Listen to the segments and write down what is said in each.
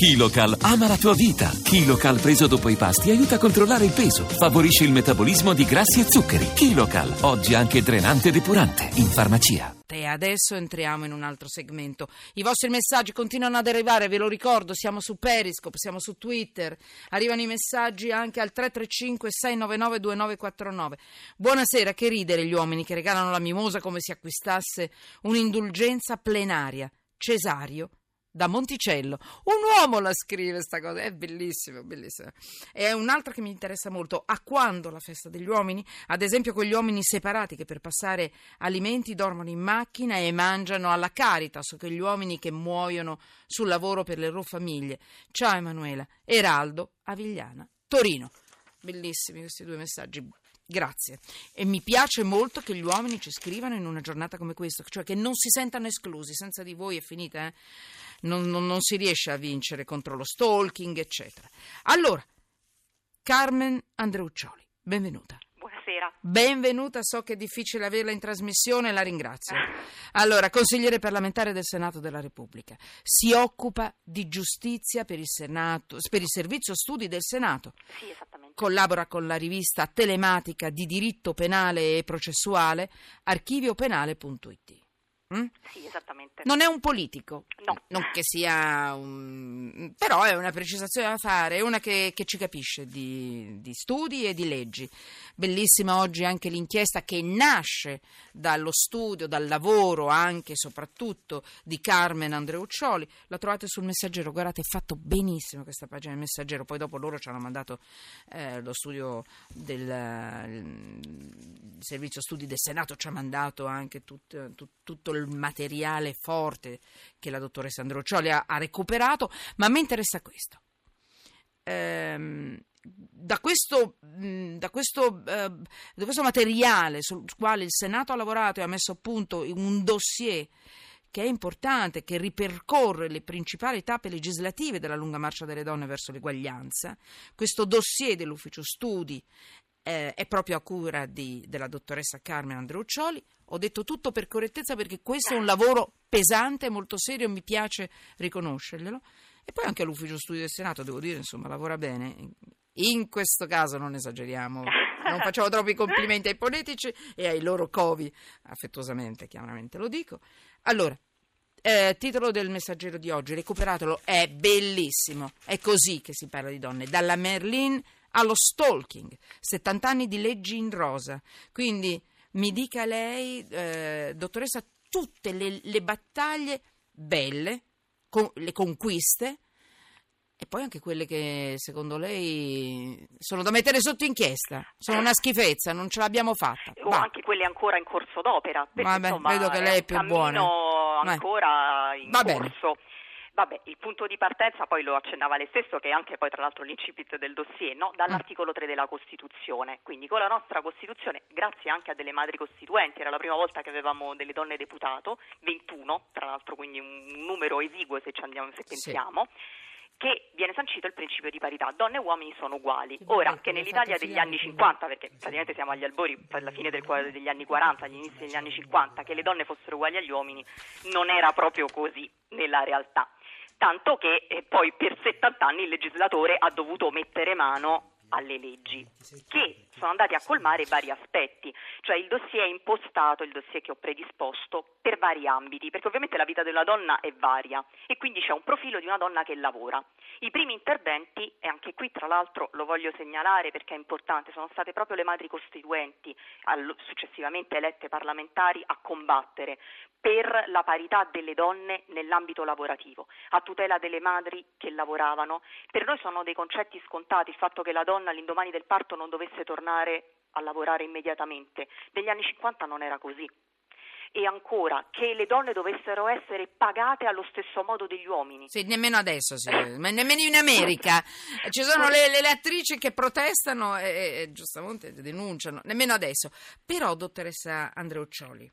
Kilocal ama la tua vita. Kilocal preso dopo i pasti aiuta a controllare il peso, favorisce il metabolismo di grassi e zuccheri. Kilocal, oggi anche drenante e depurante, in farmacia. E adesso entriamo in un altro segmento. I vostri messaggi continuano ad arrivare, ve lo ricordo, siamo su Periscope, siamo su Twitter, arrivano i messaggi anche al 335 699 2949. Buonasera, che ridere gli uomini che regalano la mimosa come se acquistasse un'indulgenza plenaria. Cesario da Monticello. Un uomo la scrive sta cosa, è bellissimo, bellissimo. E un'altra che mi interessa molto, a quando la festa degli uomini? Ad esempio quegli uomini separati che per passare alimenti dormono in macchina e mangiano alla Caritas, o quegli uomini che muoiono sul lavoro per le loro famiglie. Ciao Emanuela, Eraldo, Avigliana, Torino. Bellissimi questi due messaggi. Grazie. E mi piace molto che gli uomini ci scrivano in una giornata come questa, cioè che non si sentano esclusi. Senza di voi è finita, eh? Non, non, non si riesce a vincere contro lo stalking, eccetera. Allora, Carmen Andreuccioli, benvenuta. Buonasera. Benvenuta, so che è difficile averla in trasmissione, la ringrazio. Allora, consigliere parlamentare del Senato della Repubblica, si occupa di giustizia per il, Senato, per il servizio studi del Senato. Sì, esattamente. Collabora con la rivista telematica di diritto penale e processuale archiviopenale.it. Mm? Sì, esattamente. Non è un politico, No. non che sia un... però è una precisazione da fare, è una che, che ci capisce di, di studi e di leggi. Bellissima oggi anche l'inchiesta che nasce dallo studio, dal lavoro anche e soprattutto di Carmen Andreuccioli. La trovate sul Messaggero, guardate, è fatto benissimo questa pagina del Messaggero, poi dopo loro ci hanno mandato eh, lo studio del servizio studi del Senato, ci ha mandato anche tut- tut- tutto il materiale forte che la dottoressa Androccioli ha, ha recuperato, ma a me interessa questo. Ehm, da questo, da, questo, eh, da questo materiale sul quale il Senato ha lavorato e ha messo a punto un dossier che è importante, che ripercorre le principali tappe legislative della lunga marcia delle donne verso l'eguaglianza, questo dossier dell'ufficio studi eh, è proprio a cura di, della dottoressa Carmen Andreuccioli. Ho detto tutto per correttezza perché questo è un lavoro pesante, molto serio, mi piace riconoscerglielo. E poi anche l'ufficio studi del Senato, devo dire, insomma, lavora bene. In questo caso non esageriamo, non facciamo troppi complimenti ai politici e ai loro covi, affettuosamente, chiaramente lo dico. Allora, eh, titolo del messaggero di oggi, recuperatelo, è bellissimo, è così che si parla di donne, dalla Merlin allo stalking, 70 anni di leggi in rosa. Quindi mi dica lei, eh, dottoressa, tutte le, le battaglie belle, con, le conquiste e poi anche quelle che secondo lei sono da mettere sotto inchiesta, sono una schifezza, non ce l'abbiamo fatta. O Va. anche quelle ancora in corso d'opera. Vabbè, insomma, vedo che lei è più buona. ancora in Va bene. corso. Vabbè, il punto di partenza poi lo accennava lei stesso, che è anche poi tra l'altro l'incipit del dossier, no? dall'articolo 3 della Costituzione. Quindi con la nostra Costituzione, grazie anche a delle madri costituenti, era la prima volta che avevamo delle donne deputato, 21 tra l'altro, quindi un numero esiguo se ci andiamo, se Sì. pensiamo. Che viene sancito il principio di parità, donne e uomini sono uguali. Ora, che nell'Italia degli anni fianco. 50, perché praticamente siamo agli albori, alla fine del degli anni 40, agli inizi degli anni 50, che le donne fossero uguali agli uomini, non era proprio così nella realtà. Tanto che eh, poi per 70 anni il legislatore ha dovuto mettere mano alle leggi che sono andati a colmare vari aspetti, cioè il dossier è impostato, il dossier che ho predisposto, per vari ambiti, perché ovviamente la vita della donna è varia e quindi c'è un profilo di una donna che lavora. I primi interventi, e anche qui tra l'altro lo voglio segnalare perché è importante, sono state proprio le madri costituenti, successivamente elette parlamentari, a combattere per la parità delle donne nell'ambito lavorativo, a tutela delle madri che lavoravano. Per noi sono dei concetti scontati il fatto che la donna all'indomani del parto non dovesse tornare a lavorare immediatamente. Negli anni 50 non era così. E ancora, che le donne dovessero essere pagate allo stesso modo degli uomini. Sì, nemmeno adesso, sì, ma nemmeno in America. Ci sono le, le- le attrici che protestano e, e giustamente denunciano, nemmeno adesso. Però, dottoressa Andreuccioli,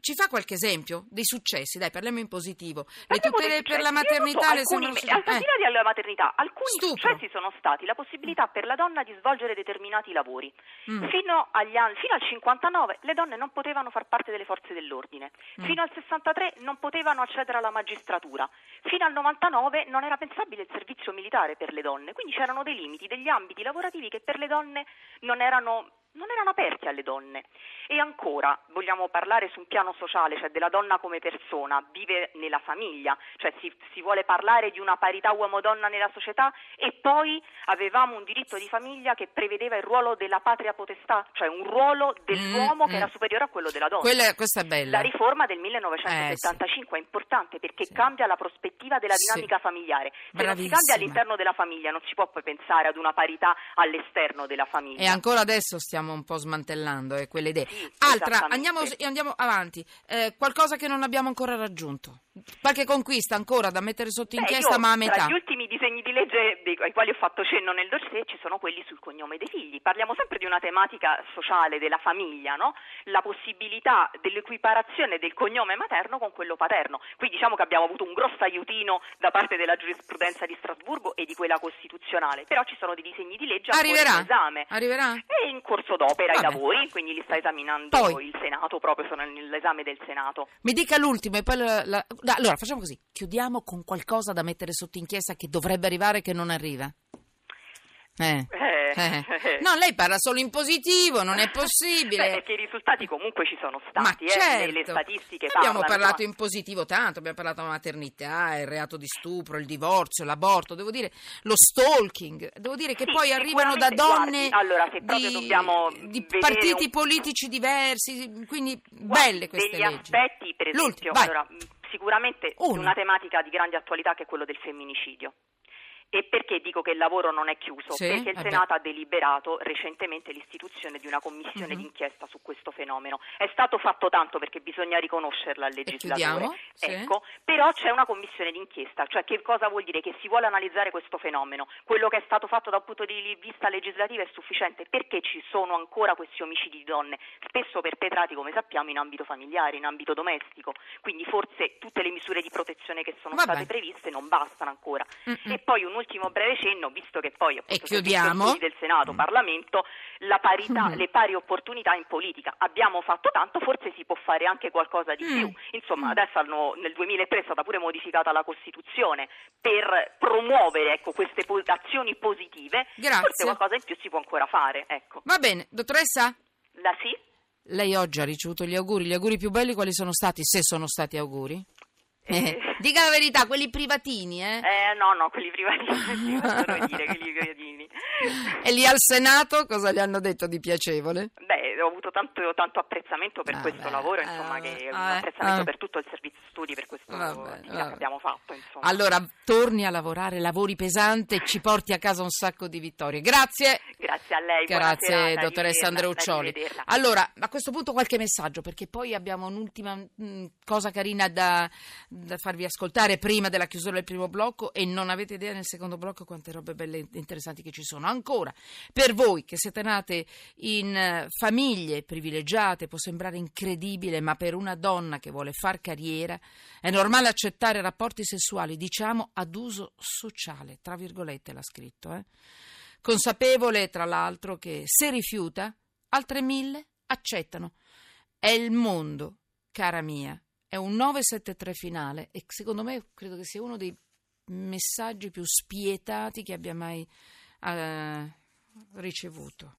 ci fa qualche esempio dei successi? Dai, parliamo in positivo. Le tutele per la maternità le alcuni, sembrano al di là della maternità, alcuni Stupro. successi sono stati la possibilità per la donna di svolgere determinati lavori. Mm. Fino, agli anni, fino al 59 le donne non potevano far parte delle forze dell'ordine, Mm. fino al 63 non potevano accedere alla magistratura, fino al 99 non era pensabile il servizio militare per le donne, quindi c'erano dei limiti, degli ambiti lavorativi che per le donne non erano non erano aperti alle donne. E ancora, vogliamo parlare su un piano sociale, cioè della donna come persona, vive nella famiglia, cioè si, si vuole parlare di una parità uomo-donna nella società e poi avevamo un diritto di famiglia che prevedeva il ruolo della patria potestà, cioè un ruolo dell'uomo Mm, che era mm. superiore a quello della donna. Quella, questa è bella. La riforma del 1975 è importante perché Sì. cambia la prospettiva della Sì. dinamica familiare. Se non si cambia all'interno della famiglia non si può poi pensare ad una parità all'esterno della famiglia. E ancora adesso stiamo un po' smantellando eh, quelle idee. Altra, andiamo, andiamo avanti. Eh, qualcosa che non abbiamo ancora raggiunto. Qualche conquista ancora da mettere sotto Beh, inchiesta, io, ma a metà. Tra gli ultimi disegni di legge dei- ai quali ho fatto cenno nel dossier ci sono quelli sul cognome dei figli. Parliamo sempre di una tematica sociale della famiglia, no? la possibilità dell'equiparazione del cognome materno con quello paterno. Qui diciamo che abbiamo avuto un grosso aiutino da parte della giurisprudenza di Strasburgo e di quella costituzionale, però ci sono dei disegni di legge ancora Arriverà? in esame. Arriverà? È in corso d'opera i Vabbè. lavori, quindi li sta esaminando Poi. il Senato, proprio sono nell'esame del Senato. Mi dica l'ultimo e poi la- la- allora facciamo così, chiudiamo con qualcosa da mettere sotto inchiesta che dovrebbe arrivare e che non arriva. Eh. Eh, Eh. No, lei parla solo in positivo, non è possibile. Beh, perché i risultati comunque ci sono Ma stati, eh, certo. le, statistiche abbiamo parlano, parlato in positivo tanto, abbiamo parlato della maternità, il reato di stupro, il divorzio, l'aborto, devo dire lo stalking, devo dire che Sì, poi arrivano da donne guardi, allora, di, di partiti un- politici diversi, quindi Guardi, belle queste degli leggi. aspetti, per L'ultimo, esempio, vai. allora, sicuramente Uno. una tematica di grande attualità che è quello del femminicidio. E perché dico che il lavoro non è chiuso? Sì, perché il vabbè. Senato ha deliberato recentemente l'istituzione di una commissione Mhm. d'inchiesta su questo fenomeno. È stato fatto tanto perché bisogna riconoscerla al legislatore. Sì. Ecco, però c'è una commissione d'inchiesta, cioè che cosa vuol dire? Che si vuole analizzare questo fenomeno. Quello che è stato fatto da un punto di vista legislativo è sufficiente perché ci sono ancora questi omicidi di donne, spesso perpetrati, come sappiamo, in ambito familiare, in ambito domestico. Quindi forse tutte le misure di protezione che sono Vabbè. state previste non bastano ancora. Mm-mm. E poi un ultimo breve cenno, visto che poi appunto, E chiudiamo. del Senato, Parlamento, la parità, Mm. le pari opportunità in politica. Abbiamo fatto tanto, forse si può fare anche qualcosa di Mm. più. Insomma, Mm. adesso hanno- nel 2003 è stata pure modificata la Costituzione per promuovere ecco, queste po- azioni positive. Grazie. Forse qualcosa in più si può ancora fare. Ecco. Va bene, dottoressa? La sì? Lei oggi ha ricevuto gli auguri, gli auguri più belli quali sono stati, se sono stati auguri? Eh. Dica la verità, quelli privatini, eh? Eh, no, no, quelli privatini, posso dire, quelli privatini. E lì al Senato cosa gli hanno detto di piacevole? Beh, ho avuto tanto, tanto apprezzamento per Ah, questo beh, lavoro, eh, insomma, vabbè, che un vabbè, apprezzamento eh. per tutto il servizio studi, per questo Vabbè, che abbiamo fatto, insomma. Allora, torni a lavorare, lavori pesante e ci porti a casa un sacco di vittorie. Grazie. Grazie a lei, Grazie, serata, dottoressa Andreuccioli. arrivederla. Allora, a questo punto qualche messaggio, perché poi abbiamo un'ultima mh, cosa carina da, da farvi ascoltare prima della chiusura del primo blocco e non avete idea nel secondo blocco quante robe belle e interessanti che ci sono. Ancora, per voi che siete nate in eh, famiglie privilegiate, può sembrare incredibile, ma per una donna che vuole far carriera è normale accettare rapporti sessuali, diciamo, ad uso sociale, tra virgolette l'ha scritto, eh? consapevole tra l'altro che se rifiuta, altre mille accettano. È il mondo, cara mia, è un 973 finale e secondo me credo che sia uno dei messaggi più spietati che abbia mai eh, ricevuto.